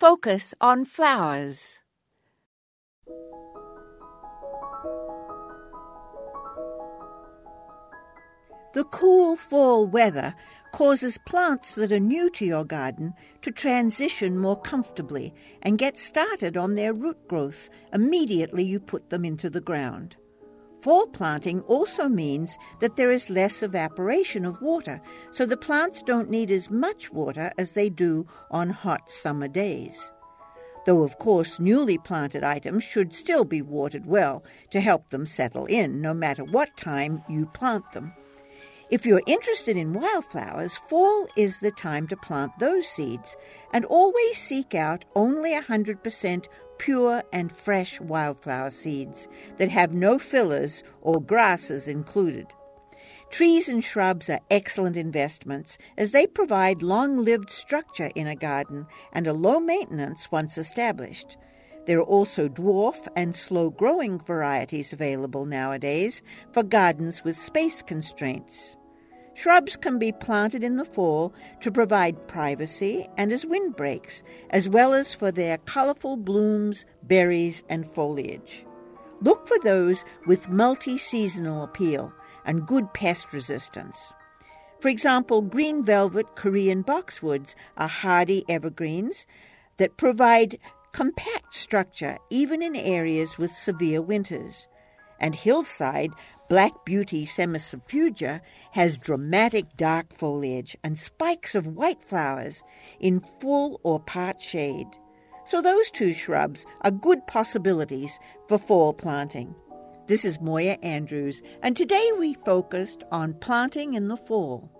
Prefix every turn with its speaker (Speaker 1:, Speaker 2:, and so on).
Speaker 1: Focus on flowers. The cool fall weather causes plants that are new to your garden to transition more comfortably and get started on their root growth immediately you put them into the ground. Fall planting also means that there is less evaporation of water, so the plants don't need as much water as they do on hot summer days. Though, of course, newly planted items should still be watered well to help them settle in, no matter what time you plant them. If you're interested in wildflowers, fall is the time to plant those seeds, and always seek out only 100% pure and fresh wildflower seeds that have no fillers or grasses included. Trees and shrubs are excellent investments as they provide long lived structure in a garden and a low maintenance once established. There are also dwarf and slow growing varieties available nowadays for gardens with space constraints. Shrubs can be planted in the fall to provide privacy and as windbreaks, as well as for their colorful blooms, berries, and foliage. Look for those with multi seasonal appeal and good pest resistance. For example, green velvet Korean boxwoods are hardy evergreens that provide compact structure even in areas with severe winters. And hillside Black Beauty Cimicifuga has dramatic dark foliage and spikes of white flowers in full or part shade. So those two shrubs are good possibilities for fall planting. This is Moya Andrews, and today we focused on planting in the fall.